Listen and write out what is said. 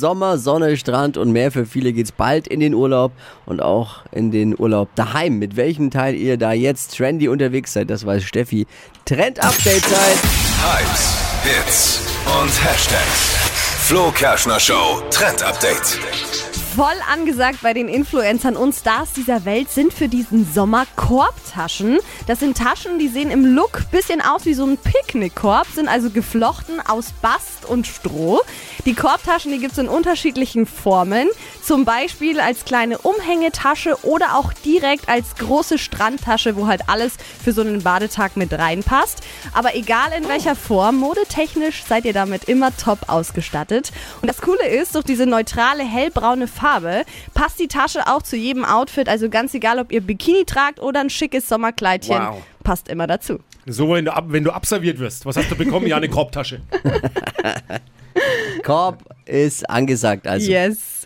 Sommer, Sonne, Strand und mehr. Für viele geht's bald in den Urlaub und auch in den Urlaub daheim. Mit welchem Teil ihr da jetzt trendy unterwegs seid, das weiß Steffi. Trend-Update-Zeit. Hypes, Hits und Hashtags. Flo Kerschner Show Trend Update. Voll angesagt bei den Influencern und Stars dieser Welt sind für diesen Sommer Korbtaschen. Das sind Taschen, die sehen im Look bisschen aus wie so ein Picknickkorb, sind also geflochten aus Bast und Stroh. Die Korbtaschen, die gibt es in unterschiedlichen Formen. Zum Beispiel als kleine Umhängetasche oder auch direkt als große Strandtasche, wo halt alles für so einen Badetag mit reinpasst. Aber egal in welcher Form, modetechnisch seid ihr damit immer top ausgestattet. Und das Coole ist, durch diese neutrale hellbraune Farbe passt die Tasche auch zu jedem Outfit. Also ganz egal, ob ihr Bikini tragt oder ein schickes Sommerkleidchen, Wow. passt immer dazu. So, wenn du, ab, wenn du abserviert wirst, was hast du bekommen? Ja, eine Korbtasche. Korb ist angesagt. Also Yes.